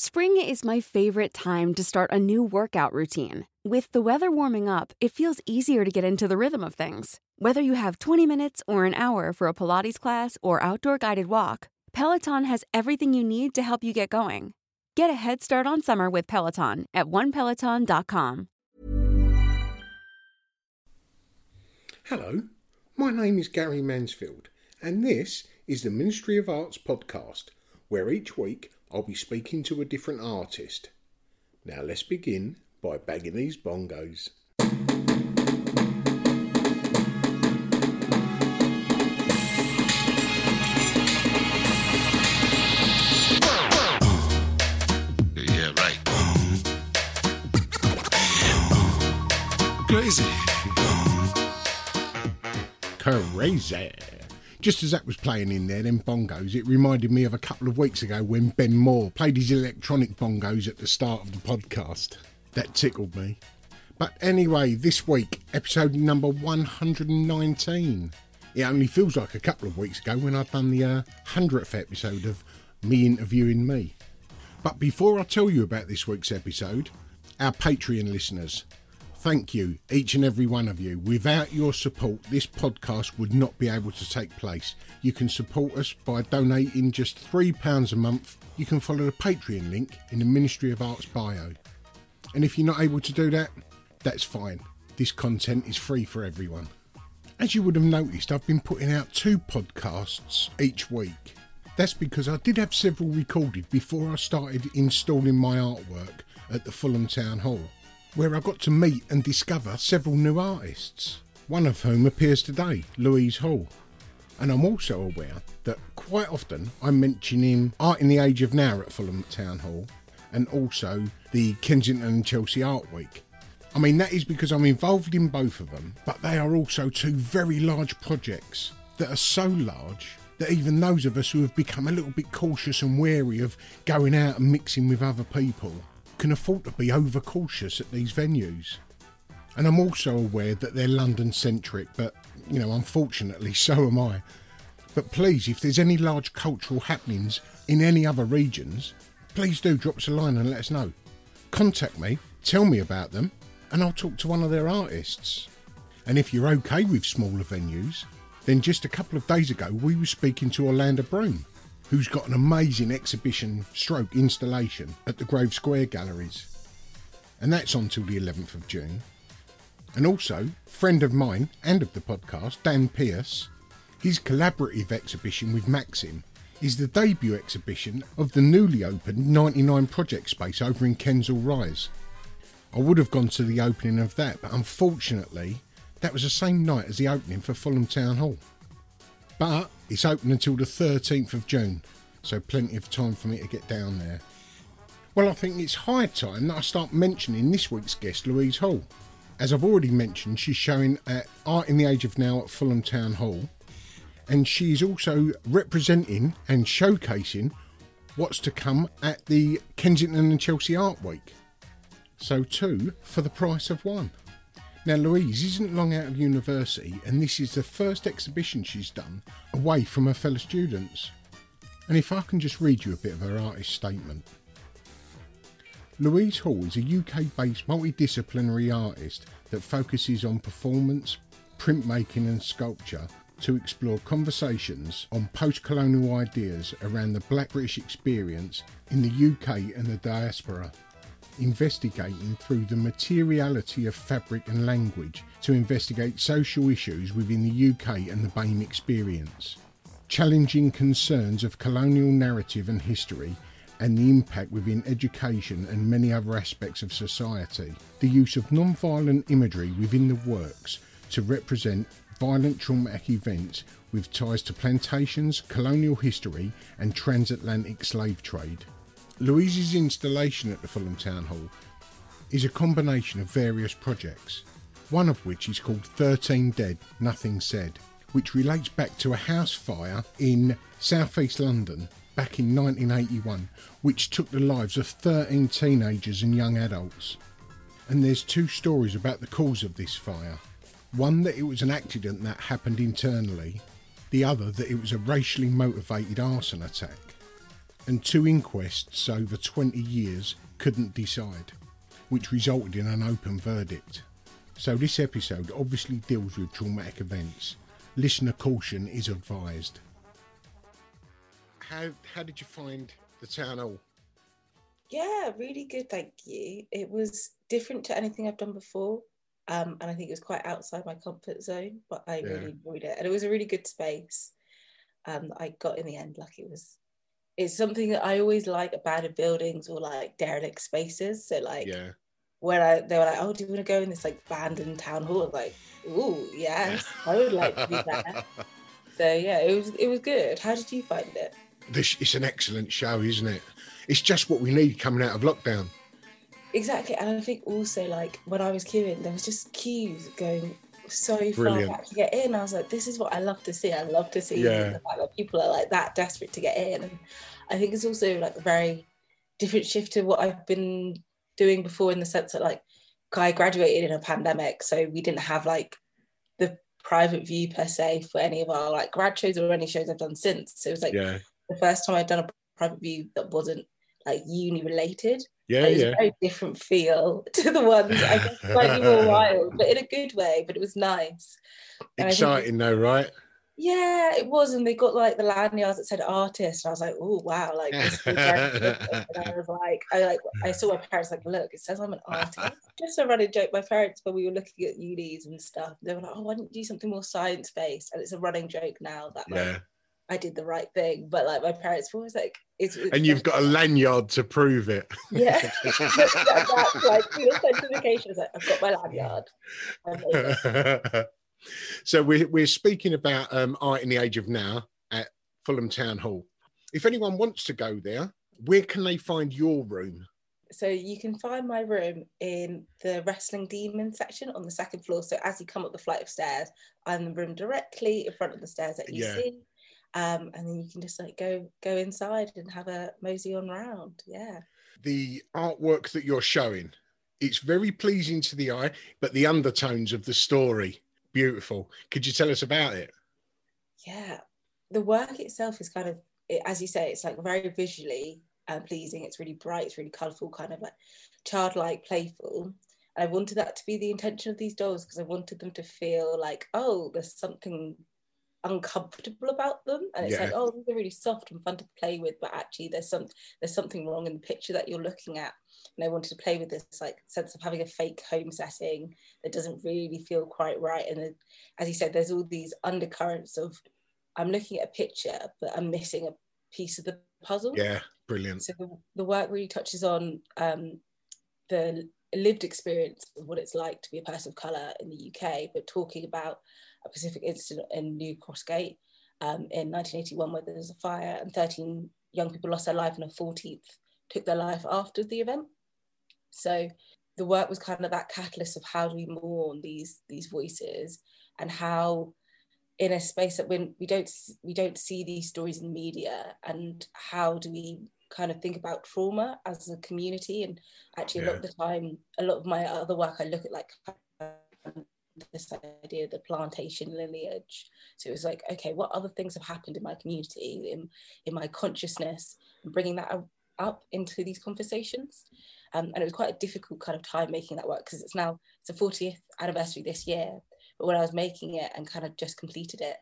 Spring is my favorite time to start a new workout routine. With the weather warming up, it feels easier to get into the rhythm of things. Whether you have 20 minutes or an hour for a Pilates class or outdoor guided walk, Peloton has everything you need to help you get going. Get a head start on summer with Peloton at onepeloton.com. Hello, my name is Gary Mansfield, and this is the Ministry of Arts podcast, where each week I'll be speaking to a different artist. Now let's begin by bagging these bongos. Yeah, right. Crazy. Crazy. Just as that was playing in there, them bongos, it reminded me of a couple of weeks ago when Ben Moore played his electronic bongos at the start of the podcast. That tickled me. But anyway, this week, episode number 119. It only feels like a couple of weeks ago when I'd done the uh, 100th episode of me interviewing me. But before I tell you about this week's episode, our Patreon listeners, thank you, each and every one of you. Without your support, this podcast would not be able to take place. You can support us by donating just £3 a month. You can follow the Patreon link in the Ministry of Arts bio. And if you're not able to do that, that's fine. This content is free for everyone. As you would have noticed, I've been putting out two podcasts each week. That's because I did have several recorded before I started installing my artwork at the Fulham Town Hall, where I got to meet and discover several new artists, one of whom appears today, Louise Hall. And I'm also aware that quite often I mention him Art in the Age of Now at Fulham Town Hall and also the Kensington and Chelsea Art Week. I mean, that is because I'm involved in both of them, but they are also two very large projects that are so large that even those of us who have become a little bit cautious and wary of going out and mixing with other people can afford to be overcautious at these venues. And I'm also aware that they're London centric, but you know, unfortunately, so am I. But please, if there's any large cultural happenings in any other regions, please do drop us a line and let us know. Contact me, tell me about them, and I'll talk to one of their artists. And if you're okay with smaller venues, then just a couple of days ago we were speaking to Orlando Broom, who's got an amazing exhibition stroke installation at the Grove Square Galleries. And that's on till the 11th of June. And also, friend of mine and of the podcast, Dan Pierce, his collaborative exhibition with Maxim is the debut exhibition of the newly opened 99 Project Space over in Kensal Rise. I would have gone to the opening of that, but unfortunately, that was the same night as the opening for Fulham Town Hall. But it's open until the 13th of June, so plenty of time for me to get down there. Well, I think it's high time that I start mentioning this week's guest, Louise Hall. As I've already mentioned, she's showing at Art in the Age of Now at Fulham Town Hall, and she's also representing and showcasing what's to come at the Kensington and Chelsea Art Week. So, two for the price of one. Now, Louise isn't long out of university, and this is the first exhibition she's done away from her fellow students. And if I can just read you a bit of her artist statement. Louise Hall is a UK based multidisciplinary artist that focuses on performance, printmaking, and sculpture to explore conversations on post colonial ideas around the black British experience in the UK and the diaspora, investigating through the materiality of fabric and language to investigate social issues within the UK and the BAME experience, challenging concerns of colonial narrative and history and the impact within education and many other aspects of society. The use of non violent imagery within the works to represent violent traumatic events with ties to plantations, colonial history, and transatlantic slave trade. Louise's installation at the Fulham Town Hall is a combination of various projects, one of which is called 13 Dead, Nothing Said, which relates back to a house fire in southeast London back in 1981, which took the lives of 13 teenagers and young adults. And there's two stories about the cause of this fire. One that it was an accident that happened internally, the other that it was a racially motivated arson attack. And two inquests over 20 years couldn't decide, which resulted in an open verdict. So this episode obviously deals with traumatic events. Listener caution is advised how how did you find the town hall? Yeah, really good, thank you. It was different to anything I've done before. Um, and I think it was quite outside my comfort zone, but I yeah. really enjoyed it. And it was a really good space um, I got in the end. Like it was, it's something that I always like about buildings or like derelict spaces. So like, yeah. when I they were like, oh, do you want to go in this like abandoned town hall? I was like, ooh, yes, I would like to be there. so yeah, it was it was good. How did you find it? this it's an excellent show, isn't it? It's just what we need coming out of lockdown. Exactly, and I think also like when I was queuing, there was just queues going so Brilliant. far back to get in. I was like, this is what I love to see. I love to see yeah. the fact that people are like that desperate to get in, and I think it's also like a very different shift to what I've been doing before in the sense that like I graduated in a pandemic, so we didn't have like the private view per se for any of our like grad shows or any shows I've done since. So it was like yeah the first time I'd done a private view that wasn't like uni related. Yeah, it was yeah. a very different feel to the ones I guess slightly more wild, but in a good way. But it was nice. Exciting though, right? Yeah, it was, and they got like the lanyards that said artist, and I was like, oh wow, like this is and I was like, I like, I saw my parents like, look, it says I'm an artist. Just a running joke. My parents, when we were looking at unis and stuff, they were like, oh, why don't you do something more science based? And it's a running joke now that like, yeah. I did the right thing. But like my parents were always like, it's, it's and you've got a lanyard to prove it. Yeah, that's like the authentication. Is like I've got my lanyard. so we're we're speaking about um, art in the age of now at Fulham Town Hall. If anyone wants to go there, where can they find your room? So you can find my room in the Wrestling Demon section on the second floor. So as you come up the flight of stairs, I'm the room directly in front of the stairs that you yeah. see um, and then you can just like go go inside and have a mosey on round. Yeah. The artwork that you're showing, it's very pleasing to the eye, but the undertones of the story, beautiful. Could you tell us about it? Yeah, the work itself is kind of, as you say, it's like very visually uh, pleasing. It's really bright, it's really colourful, kind of like childlike, playful. I wanted that to be the intention of these dolls because I wanted them to feel like, oh, there's something uncomfortable about them. And it's yeah. like oh they're really soft and fun to play with but actually there's some there's something wrong in the picture that you're looking at. And I wanted to play with this like sense of having a fake home setting that doesn't really feel quite right. And then, as you said there's all these undercurrents of I'm looking at a picture but I'm missing a piece of the puzzle. Yeah brilliant. So the, the work really touches on um, the lived experience of what it's like to be a person of color in the UK but talking about a Pacific incident in New Cross Gate um, in 1981 where there was a fire and 13 young people lost their life and a 14th took their life after the event. So the work was kind of that catalyst of how do we mourn these these voices and how in a space that when we don't we don't see these stories in media and how do we kind of think about trauma as a community and actually yeah. a lot of the time a lot of my other work I look at like this idea of the plantation lineage. So it was like, okay, what other things have happened in my community, in, in my consciousness, and bringing that up into these conversations. Um, and it was quite a difficult kind of time making that work because it's now it's a 40th anniversary this year. But when I was making it and kind of just completed it,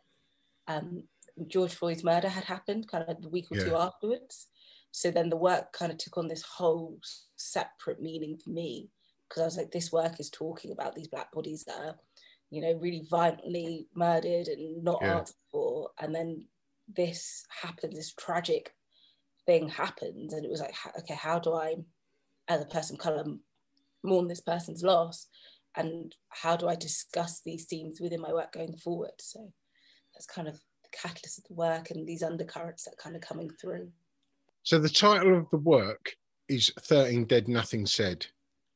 um, George Floyd's murder had happened, kind of the week or Yeah. two afterwards. So then the work kind of took on this whole separate meaning for me because I was like, this work is talking about these black bodies that are, you know, really violently murdered and not Yeah. answered for. And then this happens, this tragic thing happens. And it was like, okay, how do I, as a person of color, mourn this person's loss? And how do I discuss these themes within my work going forward? So that's kind of the catalyst of the work and these undercurrents that kind of coming through. So the title of the work is 13 Dead Nothing Said.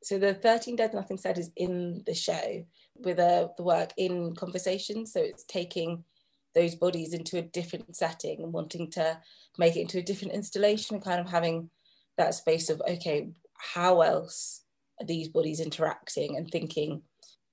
So the 13 Dead Nothing Said is in the show with uh, the work in conversation. So it's taking those bodies into a different setting and wanting to make it into a different installation and kind of having that space of, okay, how else are these bodies interacting and thinking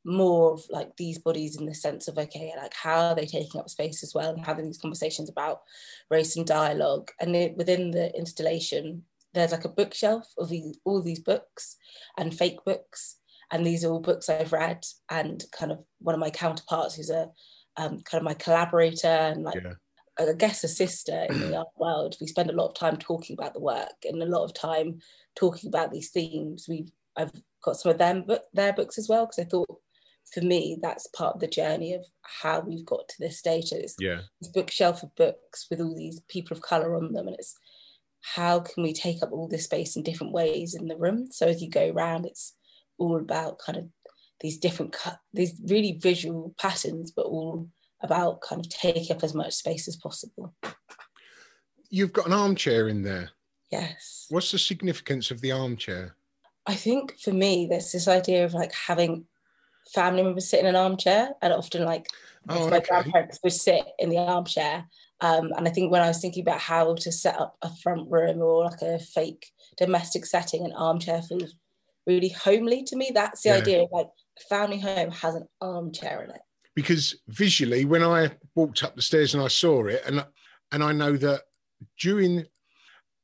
more of like these bodies in the sense of, okay, like how are they taking up space as well and having these conversations about race and dialogue. And it, within the installation, there's like a bookshelf of these, all these books and fake books. And these are all books I've read, and kind of one of my counterparts, who's a um, kind of my collaborator and like Yeah. I guess a sister in the art world. We spend a lot of time talking about the work and a lot of time talking about these themes. We've I've got some of them book their books as well because I thought for me that's part of the journey of how we've got to this It's Yeah. this bookshelf of books with all these people of color on them and it's how can we take up all this space in different ways in the room so as you go around it's all about kind of these different cut these really visual patterns but all about kind of taking up as much space as possible You've got an armchair in there. yes What's the significance of the armchair? i think for me there's this idea of like having family members sit in an armchair and often like Oh, my grandparents would sit in the armchair. Um, and I think when I was thinking about how to set up a front room or like a fake domestic setting, an armchair feels really homely to me. That's the Yeah. idea of like a family home has an armchair in it. Because visually, when I walked up the stairs and I saw it, and and I know that during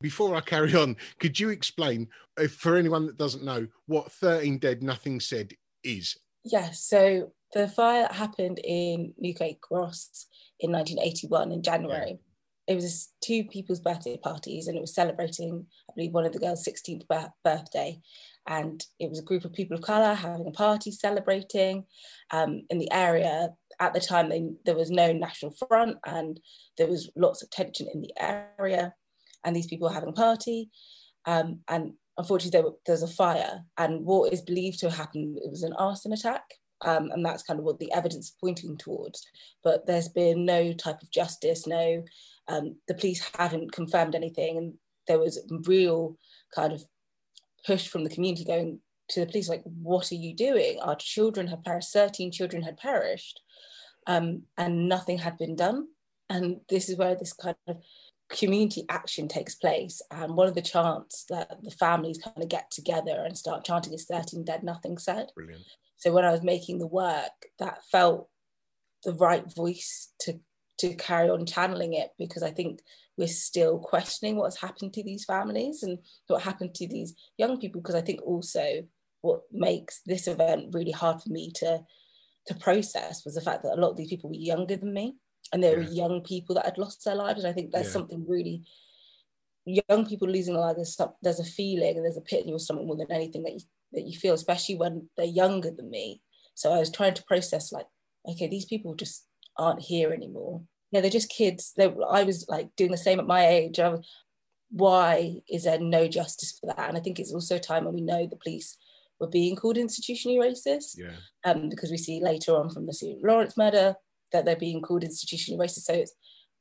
before I carry on, could you explain, if for anyone that doesn't know, what 13 Dead Nothing Said is? Yes. So the fire happened in Newgate Cross in 1981 in January. It was two people's birthday parties and it was celebrating, I believe, one of the girls' 16th birthday. And it was a group of people of colour having a party celebrating um, in the area. At the time, they, there was no National Front and there was lots of tension in the area. And these people were having a party. Um, and unfortunately, there, were, there was a fire. And what is believed to have happened, it was an arson attack. Um, and that's kind of what the evidence is pointing towards. But there's been no type of justice, no, um, the police haven't confirmed anything. And there was real kind of push from the community going to the police, like, what are you doing? Our children have perished, 13 children had perished, um, and nothing had been done. And this is where this kind of community action takes place. And one of the chants that the families kind of get together and start chanting is 13 dead, nothing said. Brilliant. So when I was making the work, that felt the right voice to to carry on channeling it because I think we're still questioning what's happened to these families and what happened to these young people. Because I think also what makes this event really hard for me to to process was the fact that a lot of these people were younger than me and they were young people that had lost their lives. And I think there's Yeah. something really young people losing their lives. There's, some, there's a feeling and there's a pit in your stomach more than anything that you that you feel, especially when they're younger than me. So I was trying to process like, okay, these people just aren't here anymore. Yeah, they're just kids. They, I was like doing the same at my age. I was, why is there no justice for that? And I think it's also a time when we know the police were being called institutionally racist, Yeah. um, because we see later on from the Lawrence murder that they're being called institutionally racist. So it's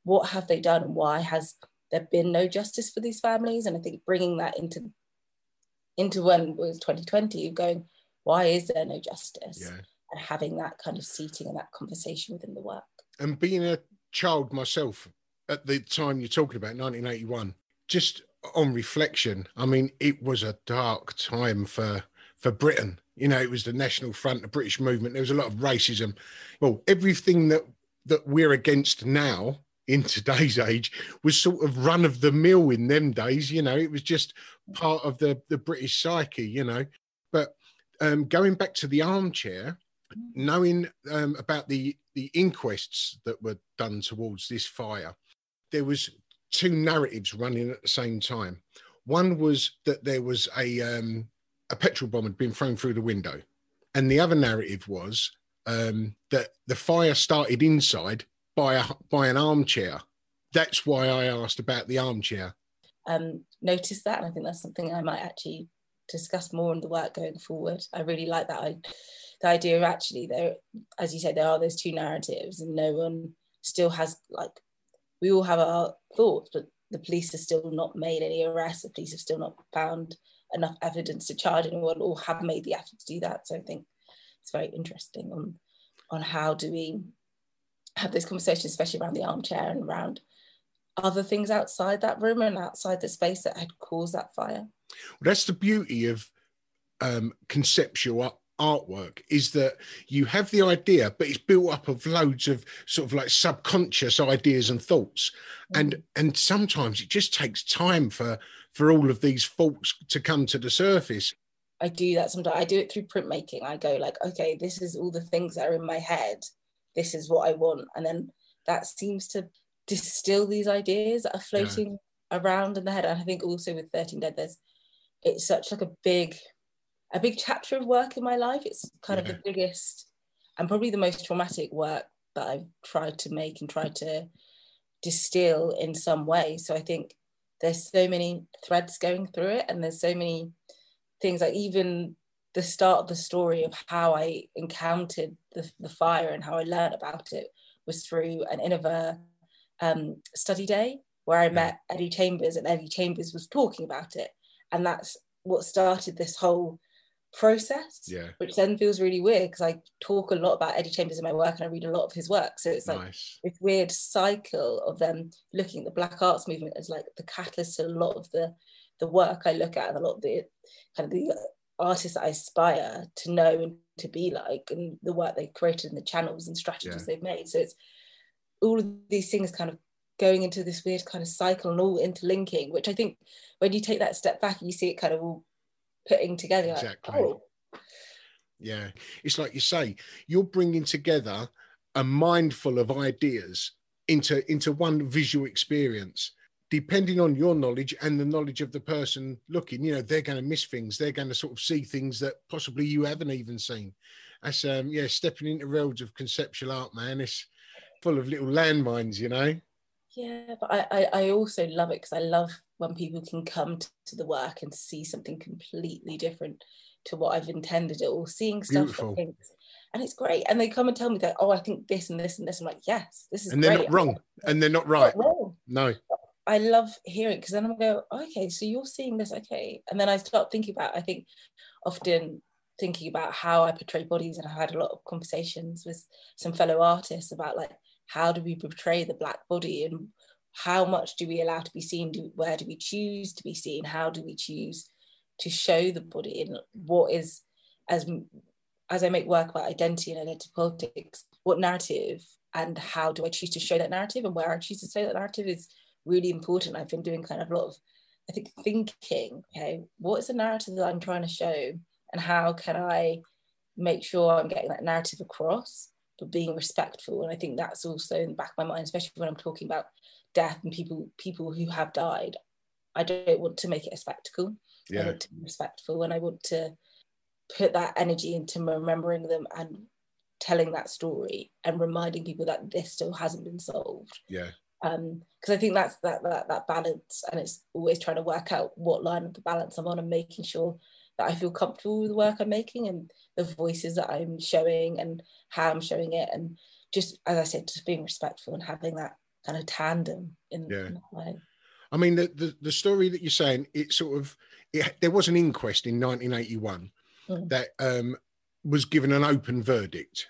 what have they done and why has there been no justice for these families? And I think bringing that into into when it was 2020, going, why is there no justice? Yeah. And having that kind of seating and that conversation within the work. And being a child myself at the time you're talking about, 1981, just on reflection, I mean, it was a dark time for for Britain. You know, it was the National Front, the British movement. There was a lot of racism. Well, everything that that we're against now in today's age was sort of run of the mill in them days. You know, it was just part of the the British psyche. You know, but um, going back to the armchair, knowing um, about the the inquests that were done towards this fire, there was two narratives running at the same time. One was that there was a um, a petrol bomb had been thrown through the window, and the other narrative was um, that the fire started inside by a by an armchair. That's why I asked about the armchair. Um, notice that, and I think that's something I might actually discuss more in the work going forward. I really like that. I, the idea of actually there, as you said, there are those two narratives, and no one still has like we all have our thoughts, but the police have still not made any arrests. The police have still not found enough evidence to charge anyone, or have made the effort to do that. So I think it's very interesting on on how do we have this conversation, especially around the armchair and around other things outside that room and outside the space that had caused that fire. Well, that's the beauty of um, conceptual artwork is that you have the idea, but it's built up of loads of sort of like subconscious ideas and thoughts, mm. and and sometimes it just takes time for for all of these thoughts to come to the surface. I do that sometimes. I do it through printmaking. I go like, okay, this is all the things that are in my head. This is what I want, and then that seems to distill these ideas that are floating yeah. around in the head. And I think also with 13 Dead, there's it's such like a big, a big chapter of work in my life. It's kind yeah. of the biggest and probably the most traumatic work that I've tried to make and tried to distill in some way. So I think there's so many threads going through it, and there's so many things like even the start of the story of how I encountered the, the fire and how I learned about it was through an Iniva um, study day where I met Eddie Chambers and Eddie Chambers was talking about it. And that's what started this whole process, yeah. which then feels really weird because I talk a lot about Eddie Chambers in my work and I read a lot of his work. So it's like nice. this weird cycle of them looking at the Black Arts movement as like the catalyst to a lot of the the work I look at and a lot of the kind of the artists that I aspire to know and to be like and the work they've created and the channels and strategies yeah. they've made. So it's all of these things kind of going into this weird kind of cycle and all interlinking, which I think when you take that step back, you see it kind of all putting together. Exactly. Like, oh. Yeah. It's like you say, you're bringing together a mindful of ideas into into one visual experience depending on your knowledge and the knowledge of the person looking you know they're going to miss things they're going to sort of see things that possibly you haven't even seen that's um yeah stepping into realms of conceptual art man it's full of little landmines, you know. Yeah, but I, I, I also love it because I love when people can come to the work and see something completely different to what I've intended it or seeing stuff and it's great. And they come and tell me that, oh, I think this and this and this. I'm like, yes, this is And they're great. not wrong. And they're not right. Not no. I love hearing because then I'm go, okay, so you're seeing this, okay. And then I start thinking about, I think often thinking about how I portray bodies and I've had a lot of conversations with some fellow artists about like how do we portray the black body and how much do we allow to be seen? Do, where do we choose to be seen? How do we choose to show the body? And what is as as i make work about identity and identity politics what narrative and how do i choose to show that narrative and where i choose to show that narrative is really important. I've been doing kind of a lot of i think thinking okay what is the narrative that i'm trying to show and how can i make sure i'm getting that narrative across but being respectful. And I think that's also in the back of my mind, especially when I'm talking about death and people people who have died. I don't want to make it a spectacle. Yeah. I want to be respectful and I want to put that energy into remembering them and telling that story and reminding people that this still hasn't been solved. Yeah. Um, because I think that's that that that balance, and it's always trying to work out what line of the balance I'm on and making sure that I feel comfortable with the work I'm making and the voices that I'm showing and how I'm showing it. And just, as I said, just being respectful and having that kind of tandem in, yeah. in that way. I mean, the, the, the, story that you're saying, it sort of, it, there was an inquest in 1981 mm. that um, was given an open verdict,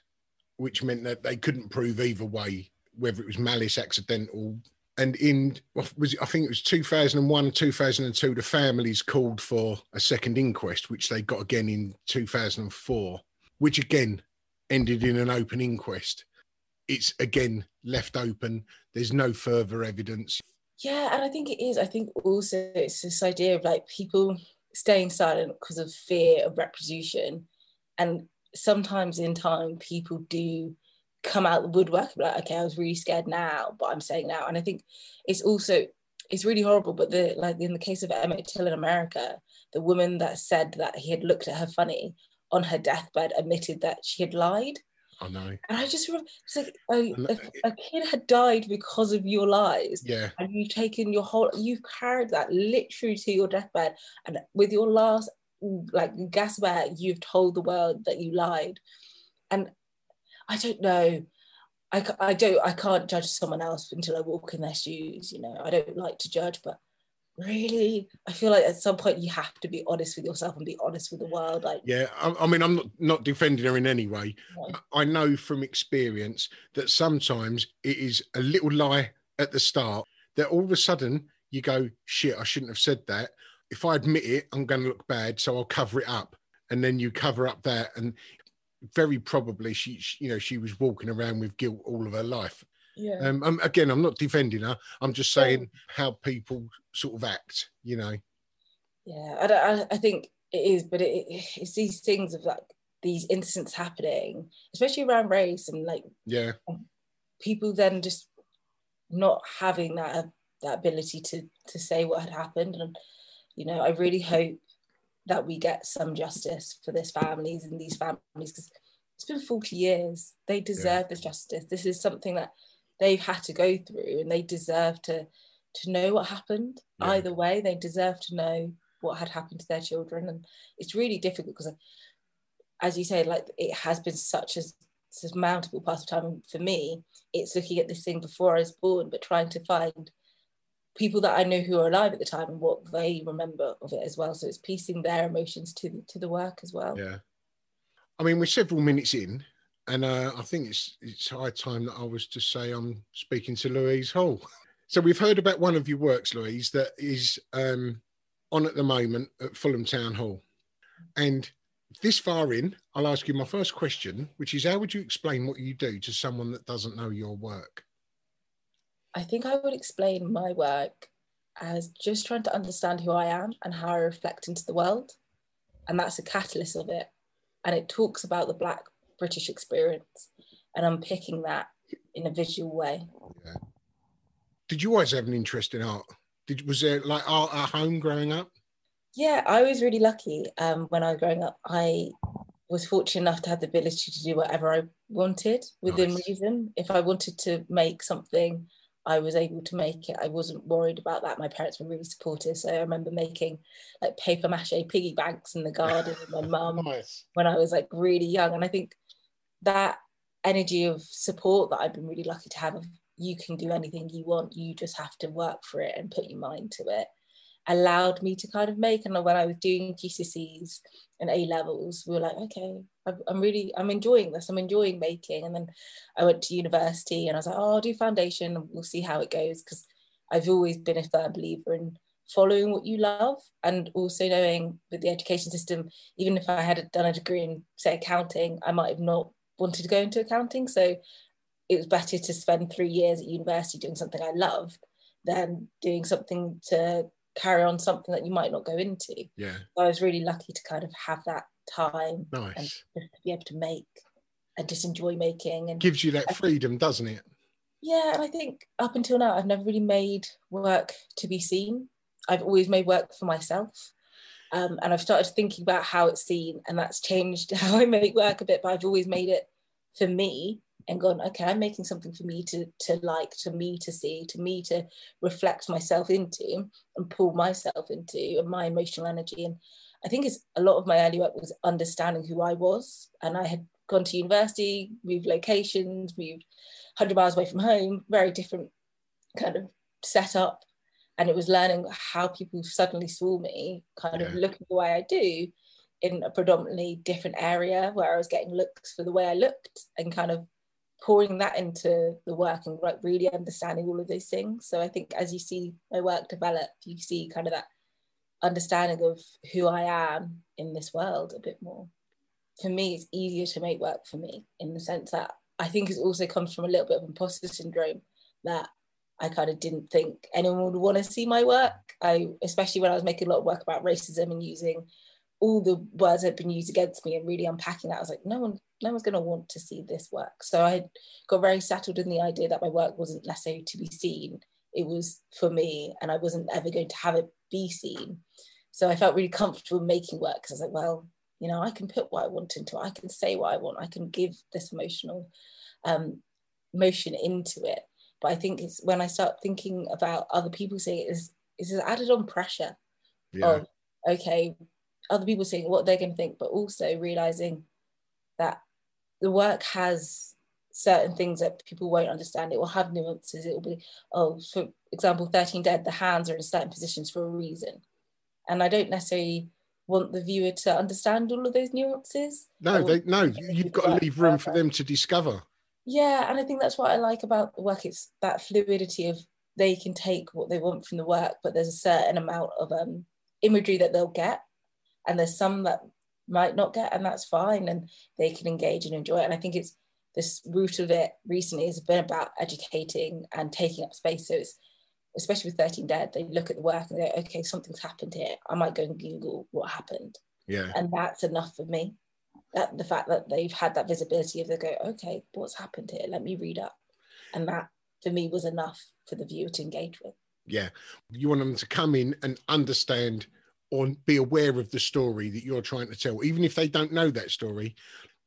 which meant that they couldn't prove either way whether it was malice, accidental, and in was it, I think it was 2001 2002 the families called for a second inquest which they got again in 2004 which again ended in an open inquest. It's again left open. There's no further evidence. Yeah and i think it is. I think also it's this idea of like people staying silent because of fear of retribution. And sometimes in time people do come out the woodwork like, okay, I was really scared now, but I'm saying now. And I think it's also it's really horrible. But the like in the case of Emmett Till in America, the woman that said that he had looked at her funny on her deathbed admitted that she had lied. Oh, I know. And I just remember it's like a, a, a kid had died because of your lies. Yeah. And you've taken your whole you've carried that literally to your deathbed. And with your last like gasp air, you've told the world that you lied. And I don't know. I, I don't I can't judge someone else until I walk in their shoes. You know, I don't like to judge, but really, I feel like at some point you have to be honest with yourself and be honest with the world. Like, yeah, I, I mean, I'm not not defending her in any way. No. I know from experience that sometimes it is a little lie at the start that all of a sudden you go, shit, I shouldn't have said that. If I admit it, I'm going to look bad, so I'll cover it up. And then you cover up that, and very probably she, she, you know she was walking around with guilt all of her life. Yeah. Um, um again i'm not defending her. I'm just saying yeah. how people sort of act you know. Yeah i don't, I, think it is but it, it's these things of like these incidents happening especially around race and like yeah. people then just not having that that ability to to say what had happened. And you know i really hope that we get some justice for this families and these families because it's been 40 years they deserve yeah. this justice this is something that they've had to go through and they deserve to to know what happened yeah. either way they deserve to know what had happened to their children and it's really difficult because as you say like it has been such a surmountable part of time for me it's looking at this thing before i was born but trying to find people that I know who are alive at the time and what they remember of it as well. So it's piecing their emotions to the, to the work as well. Yeah. I mean, we're several minutes in, and uh, I think it's it's high time that I was to say I'm speaking to Louise Hall. So we've heard about one of your works, Louise, that is um, on at the moment at Fulham Town Hall. And this far in, I'll ask you my first question, which is how would you explain what you do to someone that doesn't know your work? I think I would explain my work as just trying to understand who I am and how I reflect into the world. And that's a catalyst of it. And it talks about the Black British experience and unpicking that in a visual way. Yeah. Did you always have an interest in art? Did was there like art at home growing up? Yeah, I was really lucky. Um, when I was growing up, I was fortunate enough to have the ability to do whatever I wanted within nice. reason. If I wanted to make something I was able to make it. I wasn't worried about that. My parents were really supportive. So I remember making like paper mache piggy banks in the garden with my mum nice. when I was like really young. And I think that energy of support that I've been really lucky to have of you can do anything you want, you just have to work for it and put your mind to it allowed me to kind of make. And when I was doing GCSEs and A levels, we were like, okay, I'm really, I'm enjoying this. I'm enjoying making. And then I went to university and I was like, oh, I'll do foundation and we'll see how it goes. Because I've always been a firm believer in following what you love and also knowing with the education system, even if I had done a degree in, say, accounting, I might have not wanted to go into accounting. So it was better to spend three years at university doing something I loved than doing something to carry on something that you might not go into. Yeah. So I was really lucky to kind of have that time nice. and be able to make and just enjoy making and gives you that freedom, doesn't it? Yeah, and I think up until now I've never really made work to be seen. I've always made work for myself. Um, and I've started thinking about how it's seen, and that's changed how I make work a bit. But I've always made it for me and gone, okay, I'm making something for me to to like, to me to see, to me to reflect myself into and pull myself into and my emotional energy. And I think it's a lot of my early work was understanding who I was. And I had gone to university, moved locations, moved 100 miles away from home, very different kind of setup. And it was learning how people suddenly saw me kind yeah. of looking the way I do in a predominantly different area where I was getting looks for the way I looked and kind of pouring that into the work and like really understanding all of those things. So I think as you see my work develop, you see kind of that understanding of who I am in this world a bit more. For me, it's easier to make work for me in the sense that I think it also comes from a little bit of imposter syndrome that I kind of didn't think anyone would want to see my work. I, especially when I was making a lot of work about racism and using all the words that had been used against me and really unpacking that, I was like, no one, no one's going to want to see this work. So I got very settled in the idea that my work wasn't necessarily to be seen. It was for me, and I wasn't ever going to have it be seen. So I felt really comfortable making work because I was like, well, you know, I can put what I want into it. I can say what I want. I can give this emotional um, motion into it. But I think it's when I start thinking about other people saying it is is added on pressure yeah. of okay, other people saying what they're going to think, but also realizing that the work has certain things that people won't understand. It will have nuances. It will be, oh, for example, 13 Dead, the hands are in certain positions for a reason. And I don't necessarily want the viewer to understand all of those nuances. No, they, no, you've got to leave room for them to discover. Yeah, and I think that's what I like about the work. It's that fluidity of they can take what they want from the work, but there's a certain amount of um, imagery that they'll get and there's some that might not get and that's fine and they can engage and enjoy it. And i think it's this root of it recently has been about educating and taking up space. So it's especially with 13 dead they look at the work and they go okay something's happened here. I might go and google what happened. Yeah. And that's enough for me. That the fact that they've had that visibility of they go okay what's happened here? Let me read up. And that for me was enough for the viewer to engage with. Yeah. You want them to come in and understand or be aware of the story that you're trying to tell, even if they don't know that story.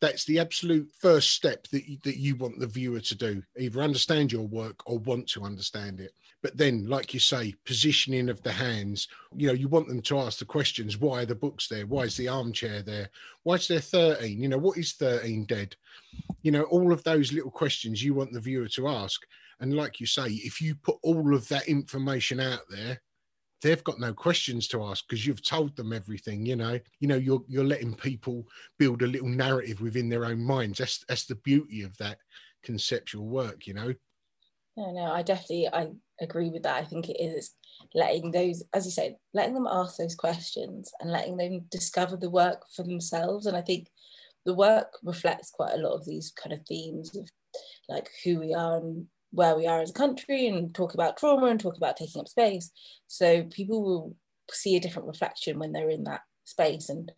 That's the absolute first step that you, that you want the viewer to do, either understand your work or want to understand it. But then, like you say, positioning of the hands, you know, you want them to ask the questions why are the books there? Why is the armchair there? Why is there 13? You know, what is 13 dead? You know, all of those little questions you want the viewer to ask. And like you say, if you put all of that information out there, they've got no questions to ask because you've told them everything you know? You know you're you're letting people build a little narrative within their own minds. That's that's the beauty of that conceptual work you know? No no i definitely i agree with that. I think it is letting those as you said letting them ask those questions and letting them discover the work for themselves. And i think the work reflects quite a lot of these kind of themes of like who we are and where we are as a country and talk about trauma and talk about taking up space. So people will see a different reflection when they're in that space. And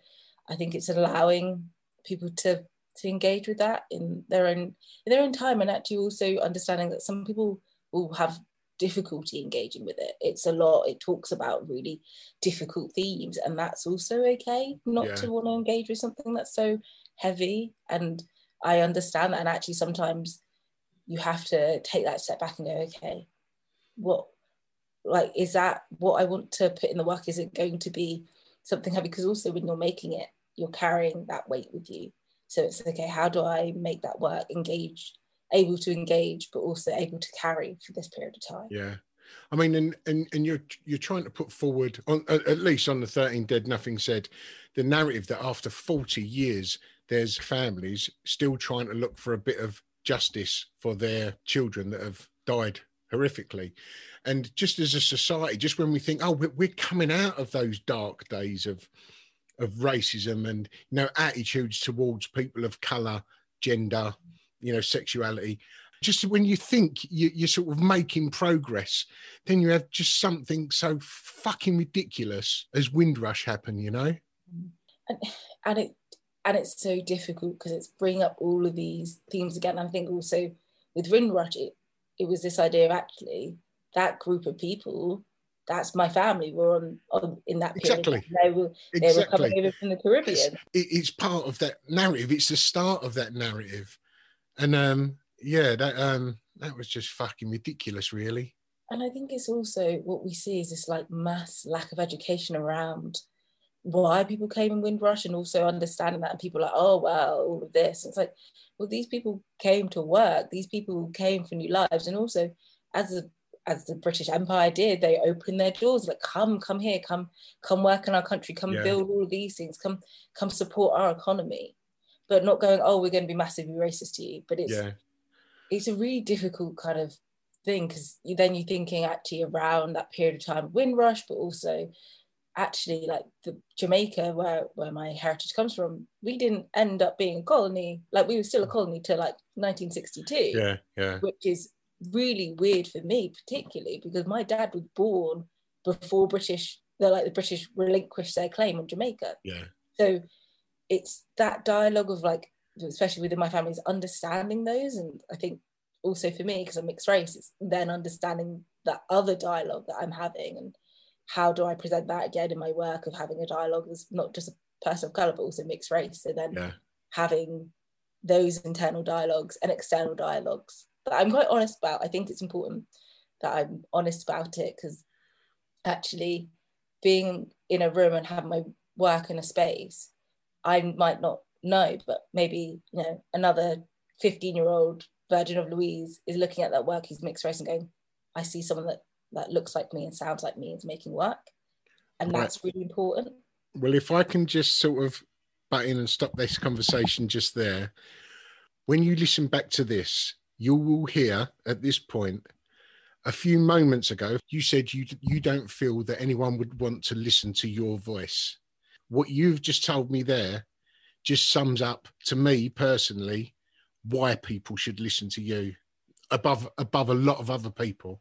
I think it's allowing people to to engage with that in their own in their own time and actually also understanding that some people will have difficulty engaging with it. It's a lot, it talks about really difficult themes, and that's also okay not yeah. to want to engage with something that's so heavy. And I understand that. And actually, sometimes you have to take that step back and go, okay, what, like, is that what I want to put in the work? Is it going to be something heavy? Because also when you're making it, you're carrying that weight with you. So it's okay, how do I make that work engage, able to engage, but also able to carry for this period of time? Yeah. I mean, and, and and you're you're trying to put forward on at least on the 13 Dead Nothing Said, the narrative that after 40 years, there's families still trying to look for a bit of justice for their children that have died horrifically. And just as a society, just when we think, oh, we're coming out of those dark days of of racism and you know attitudes towards people of color, gender, you know, sexuality. Just when you think you, are sort of making progress, then you have just something so fucking ridiculous as Windrush happen, you know. And, and it and it's so difficult because it's bringing up all of these themes again. I think also with Windrush, it, it was this idea of actually that group of people, that's my family, were on, on in that period. Exactly. They were, they exactly. were coming over from the Caribbean. It's, it's, part of that narrative. It's the start of that narrative. And um, yeah, that um, that was just fucking ridiculous, really. And I think it's also what we see is this like mass lack of education around why people came in Windrush and also understanding that and people are like, oh well, all of this. it's like, well, these people came to work, these people came for new lives. And also as a as the British Empire did, they opened their doors, like come, come here, come, come work in our country, come yeah. build all of these things, come, come support our economy. But not going, oh, we're going to be massively racist to you. But it's yeah. it's a really difficult kind of thing because then you're thinking actually around that period of time, Windrush, but also actually like the Jamaica where where my heritage comes from, we didn't end up being a colony. Like we were still a mm. colony till like 1962. Yeah, yeah. Which is really weird for me, particularly because my dad was born before British. They're like the British relinquished their claim on Jamaica. Yeah. So it's that dialogue of like, especially within my family, is understanding those. And I think also for me, because I'm mixed race, it's then understanding that other dialogue that I'm having and how do I present that again in my work of having a dialogue that's not just a person of colour, but also mixed race. and then Yeah. having those internal dialogues and external dialogues that I'm quite honest about. I think it's important that I'm honest about it because actually being in a room and having my work in a space, I might not know, but maybe you know another 15 year old version of Louise is looking at that work, he's mixed race and going, I see someone that that looks like me and sounds like me is making work. And Right. that's really important. Well, if I can just sort of butt in and stop this conversation just there, when you listen back to this, you will hear at this point a few moments ago you said you you don't feel that anyone would want to listen to your voice. What you've just told me there just sums up to me personally why people should listen to you above above a lot of other people.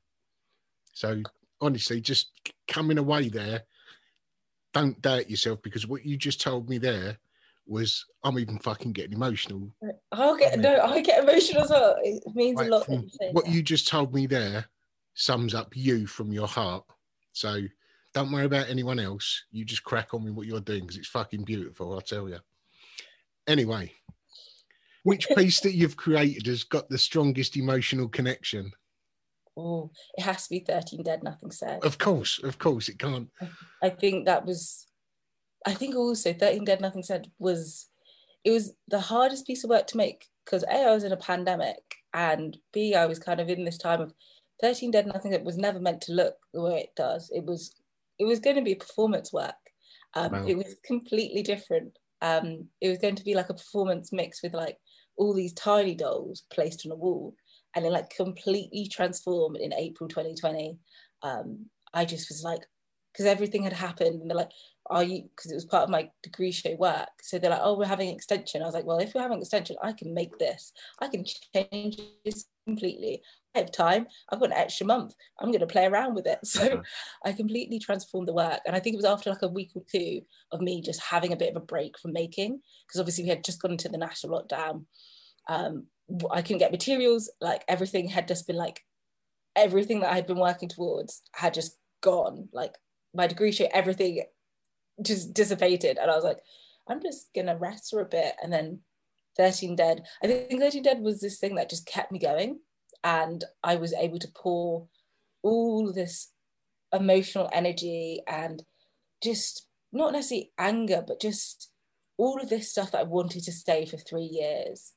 So honestly, just coming away there don't doubt yourself because what you just told me there was I'm even fucking getting emotional. I'll get no, I get emotional as well. It means a lot. you what you just told me there sums up you from your heart. So don't worry about anyone else. You just crack on with what you're doing because it's fucking beautiful, I'll tell you. Anyway, which piece that you've created has got the strongest emotional connection? Oh, it has to be 13 Dead, Nothing Said. Of course, of course, it can't. I think that was, I think also 13 Dead, Nothing Said was, it was the hardest piece of work to make because A, I was in a pandemic and B, I was kind of in this time of 13 Dead, Nothing Said was never meant to look the way it does. It was, it was going to be performance work. Um, Wow. It was completely different. Um, it was going to be like a performance mix with like all these tiny dolls placed on a wall and it like completely transformed in April 2020. Um, I just was like, because everything had happened, and they're like, "Are you?" Because it was part of my degree show work. So they're like, "Oh, we're having extension." I was like, "Well, if we're having extension, I can make this. I can change this completely. I have time. I've got an extra month. I'm going to play around with it." So Uh-huh. I completely transformed the work, and I think it was after like a week or two of me just having a bit of a break from making, because obviously we had just gone into the national lockdown. Um, I couldn't get materials. Like everything had just been like everything that I had been working towards had just gone. Like my degree show, everything just dissipated. And I was like, I'm just gonna rest for a bit. And then 13 Dead, I think 13 Dead was this thing that just kept me going. And I was able to pour all this emotional energy and just not necessarily anger, but just all of this stuff that I wanted to stay for three years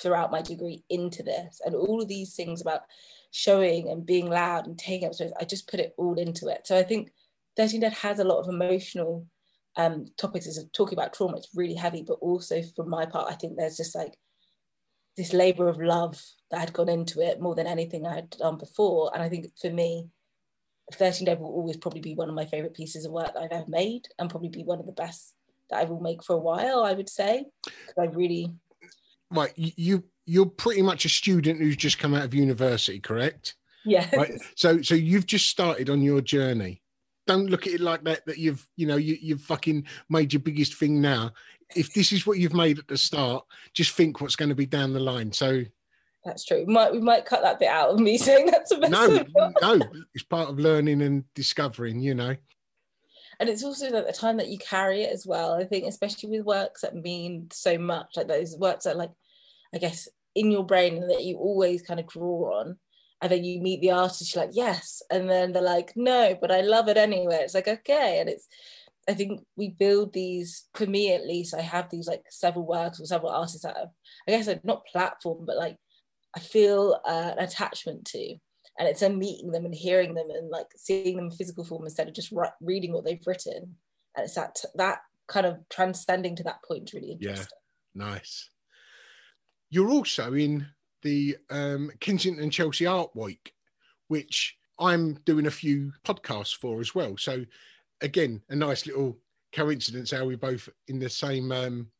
throughout my degree into this. And all of these things about showing and being loud and taking up space, I just put it all into it. So I think 13 Dead has a lot of emotional um, topics. Is talking about trauma, it's really heavy, but also for my part, I think there's just like this labor of love that had gone into it more than anything I had done before. And I think for me, 13 Dead will always probably be one of my favorite pieces of work that I've ever made and probably be one of the best that I will make for a while, I would say. I really, Right, you, you you're pretty much a student who's just come out of university, correct? yeah. right so so you've just started on your journey don't look at it like that that you've you know you, you've fucking made your biggest thing now if this is what you've made at the start just think what's going to be down the line so That's true. We might we might cut that bit out of me saying that's best. no no it's part of learning and discovering you know and it's also like the time that you carry it as well. I think, especially with works that mean so much, like those works that like, I guess, in your brain that you always kind of draw on. And then you meet the artist, you're like, yes. And then they're like, no, but I love it anyway. It's like, okay. And it's, I think we build these, for me at least, I have these like several works or several artists that have, I guess, like, not platform, but like I feel uh, an attachment to. And it's then meeting them and hearing them and like seeing them in physical form instead of just ri- reading what they've written. And it's that that kind of transcending to that point is really Yeah. nice you're also in the um kensington and chelsea art week which i'm doing a few podcasts for as well so again a nice little coincidence how we're both in the same um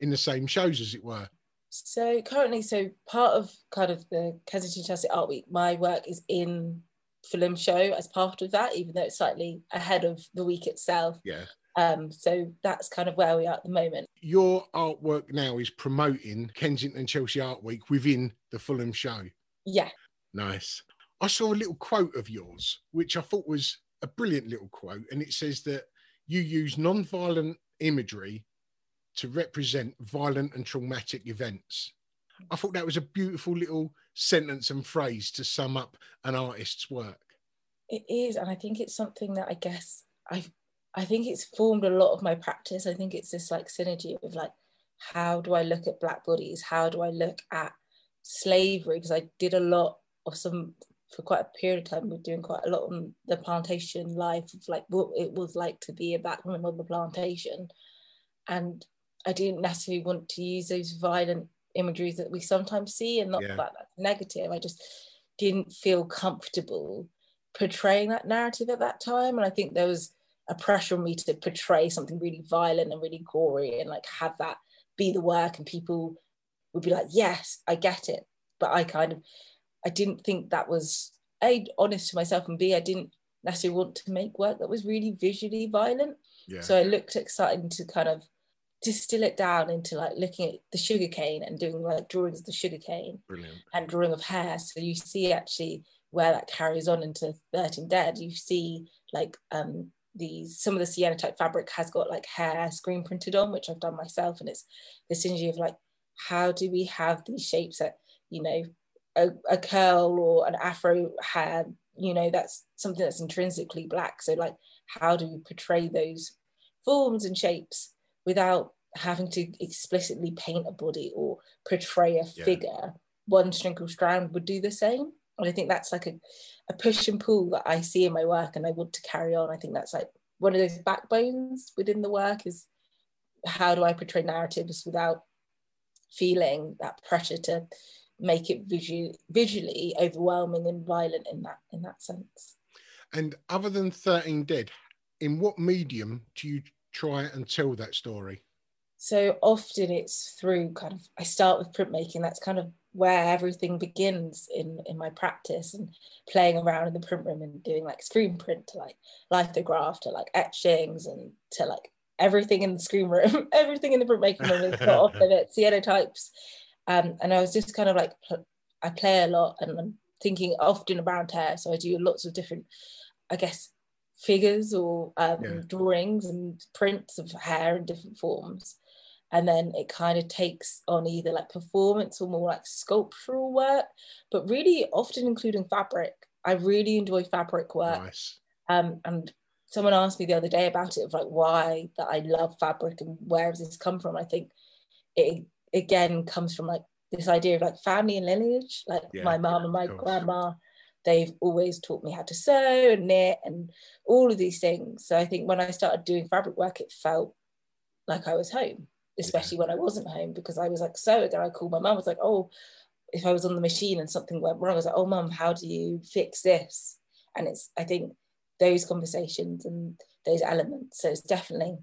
in the same shows as it were So currently, so part of kind of the Kensington Chelsea Art Week, my work is in Fulham show as part of that, even though it's slightly ahead of the week itself. yeah Um, so that's kind of where we are at the moment. Your artwork now is promoting Kensington Chelsea Art Week within the Fulham show. Yeah. Nice. I saw a little quote of yours, which I thought was a brilliant little quote, and it says that you use non-violent imagery to represent violent and traumatic events. I thought that was a beautiful little sentence and phrase to sum up an artist's work. It is, and I think it's something that I guess I I think it's formed a lot of my practice. I think it's this like synergy of like how do I look at black bodies? How do I look at slavery? Because I did a lot of some for quite a period of time. We're doing quite a lot on the plantation life of like what it was like to be a black woman on the plantation, and I didn't necessarily want to use those violent imageries that we sometimes see, and not yeah. that that's negative. I just didn't feel comfortable portraying that narrative at that time, and I think there was a pressure on me to portray something really violent and really gory, and like have that be the work, and people would be like, "Yes, I get it," but I kind of I didn't think that was a honest to myself, and b I didn't necessarily want to make work that was really visually violent. Yeah. So I looked starting to kind of distill it down into like looking at the sugar cane and doing like drawings of the sugar cane and drawing of hair. So you see actually where that carries on into 13 Dead. You see like um these some of the cyanotype fabric has got like hair screen printed on, which I've done myself, and it's the synergy of like how do we have these shapes that you know a, a curl or an afro hair you know that's something that's intrinsically black so like how do we portray those forms and shapes without having to explicitly paint a body or portray a yeah. figure one Strinkle strand would do the same. And i think that's like a, a push and pull that i see in my work and i want to carry on. I think that's like one of those backbones within the work is how do i portray narratives without feeling that pressure to make it visually visually overwhelming and violent in that in that sense. And other than 13 dead in what medium do you try and tell that story? So often it's through kind of i start with printmaking. That's kind of where everything begins in in my practice and playing around in the print room and doing like screen print to like lithograph to like etchings and to like everything in the screen room. Everything in the printmaking room is got off limits cyanotypes um, and I was just kind of like, I play a lot and I'm thinking often around hair. So I do lots of different, I guess, figures or um, yeah. drawings and prints of hair in different forms. And then it kind of takes on either like performance or more like sculptural work, but really often including fabric. I really enjoy fabric work. Nice. Um, and someone asked me the other day about it of like why that I love fabric and where does this come from? I think it again comes from like this idea of like family and lineage. Like yeah, my mom and my grandma, they've always taught me how to sew and knit and all of these things. So I think when I started doing fabric work, it felt like I was home, especially yeah. when I wasn't home because I was like so and I called my mom. I was like, oh, if I was on the machine and something went wrong, I was like, oh, mom, how do you fix this? And it's, I think, those conversations and those elements. So it's definitely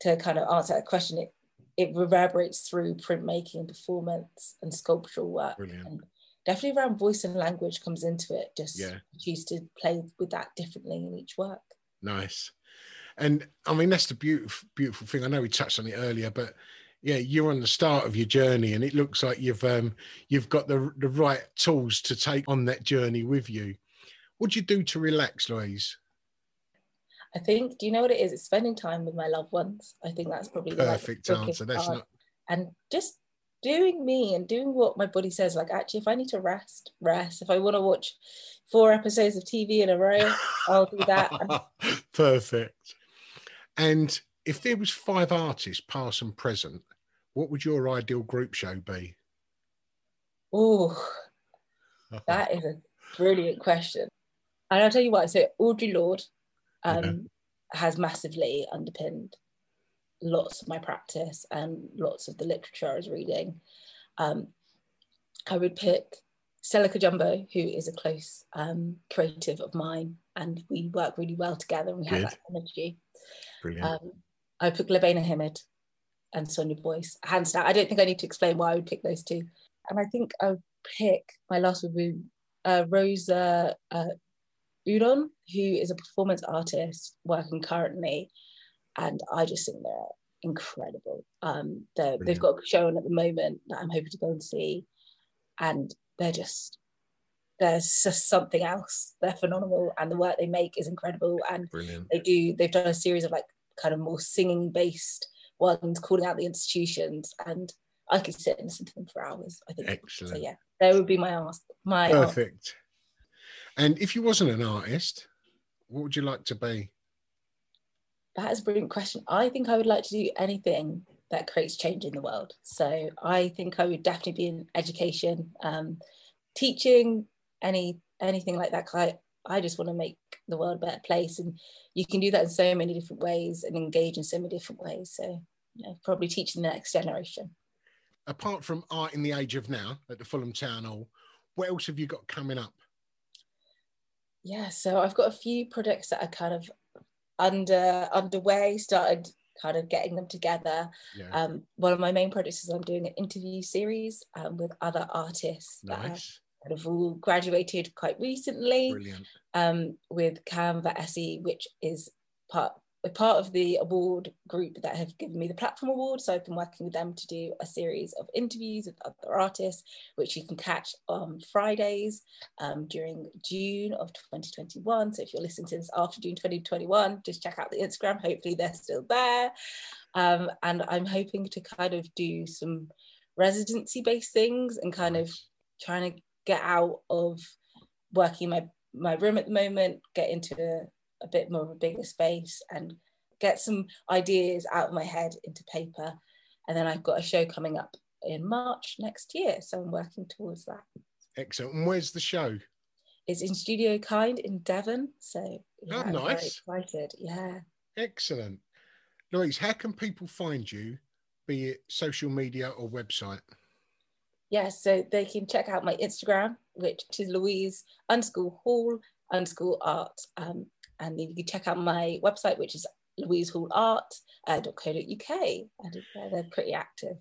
to kind of answer that question, it it reverberates through printmaking, performance, and sculptural work. Brilliant. And definitely around voice and language comes into it. Just yeah. choose to play with that differently in each work. Nice. And I mean that's the beautiful beautiful thing. I know we touched on it earlier, but yeah, you're on the start of your journey, and it looks like you've um, you've got the the right tools to take on that journey with you. What do you do to relax, Louise? I think, do you know what it is? It's spending time with my loved ones. I think that's probably the perfect answer. That's not... And just doing me and doing what my body says. Like, actually, if I need to rest, rest. If I want to watch four episodes of TV in a row, I'll do that. perfect. And if there was five artists, past and present, what would your ideal group show be? Oh, that is a brilliant question. And I'll tell you what, so Audre Lorde, um, yeah. has massively underpinned lots of my practice and lots of the literature I was reading. Um, I would pick Stella Jumbo, who is a close um, creative of mine, and we work really well together and we Good. have that energy. Brilliant. Um, I would pick Lubaina Himid and Sonia Boyce, hands down. I don't think I need to explain why I would pick those two. And I think I would pick, my last would be uh, Rosa uh, Uddoh, who is a performance artist working currently and I just think they're incredible. Um, they're, they've got a show on at the moment that I'm hoping to go and see, and they're just there's just something else. They're phenomenal, and the work they make is incredible. And Brilliant. they do they've done a series of like kind of more singing based ones, calling out the institutions, and I could sit and listen to them for hours. I think. Excellent. So yeah, there would be my ask. My ask. Perfect. And if you wasn't an artist, what would you like to be? That is a brilliant question. I think I would like to do anything that creates change in the world. So I think I would definitely be in education, um, teaching, any anything like that. I, I just want to make the world a better place, and you can do that in so many different ways and engage in so many different ways. So you know, probably teaching the next generation. Apart from art in the age of now at the Fulham Town Hall, what else have you got coming up? Yeah, so I've got a few projects that are kind of under underway. Started kind of getting them together. Yeah. Um, one of my main projects is I'm doing an interview series um, with other artists that have kind of all graduated quite recently um, with Canva SE, which is part a part of the award group that have given me the platform award. So I've been working with them to do a series of interviews with other artists, which you can catch on Fridays um, during June of 2021. So if you're listening to this after June 2021, just check out the Instagram. Hopefully they're still there. Um, and I'm hoping to kind of do some residency based things and kind of trying to get out of working my my room at the moment, get into a, a bit more of a bigger space and get some ideas out of my head into paper. And then I've got a show coming up in March next year. So I'm working towards that. Excellent. And where's the show? It's in Studio Kind in Devon. So yeah, Oh, I'm very nice. excited. Yeah. Excellent. Louise, how can people find you, be it social media or website? Yeah, so they can check out my Instagram, which is Louise underscore Hall underscore art. Um, and then you can check out my website, which is louisehallart.co.uk. And uh, they're pretty active.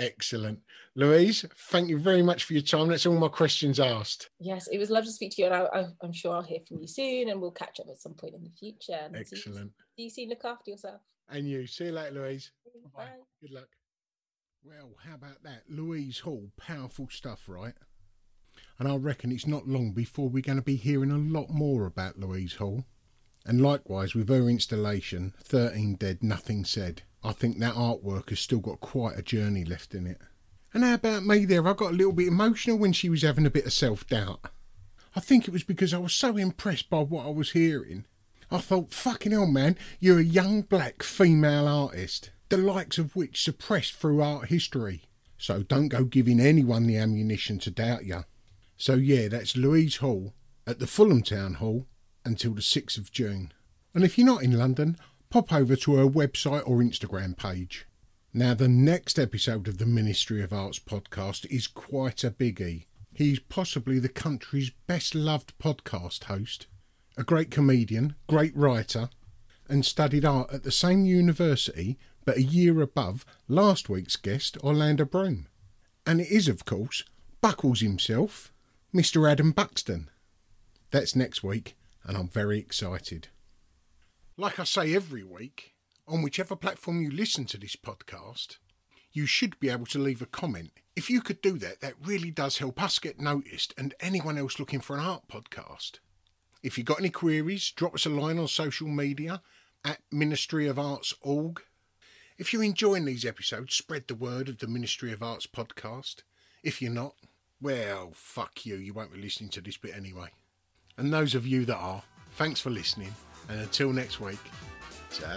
Excellent. Louise, thank you very much for your time. That's all my questions asked. Yes, it was lovely to speak to you. And I, I, I'm sure I'll hear from you soon and we'll catch up at some point in the future. See you- Excellent. See you soon. Look after yourself. And you. See you later, Louise. Bye. Bye. Good luck. Well, how about that? Louise Hall, powerful stuff, right? And I reckon it's not long before we're going to be hearing a lot more about Louise Hall. And likewise with her installation, 13 Dead, Nothing Said. I think that artwork has still got quite a journey left in it. And how about me there? I got a little bit emotional when she was having a bit of self doubt. I think it was because I was so impressed by what I was hearing. I thought, fucking hell, man, you're a young black female artist, the likes of which suppressed through art history. So don't go giving anyone the ammunition to doubt you. So yeah, that's Louise Hall at the Fulham Town Hall until the 6th of June. And if you're not in London, pop over to her website or Instagram page. Now, the next episode of the Ministry of Arts podcast is quite a biggie. He's possibly the country's best loved podcast host, a great comedian, great writer, and studied art at the same university but a year above last week's guest, Orlando Broom. And it is, of course, Buckles himself, Mr. Adam Buxton. That's next week, and I'm very excited. Like I say every week, on whichever platform you listen to this podcast, you should be able to leave a comment. If you could do that, that really does help us get noticed and anyone else looking for an art podcast. If you've got any queries, drop us a line on social media at Ministry of Arts org. If you're enjoying these episodes, spread the word of the Ministry of Arts podcast. If you're not, well, fuck you, you won't be listening to this bit anyway. And those of you that are, thanks for listening, and until next week, ta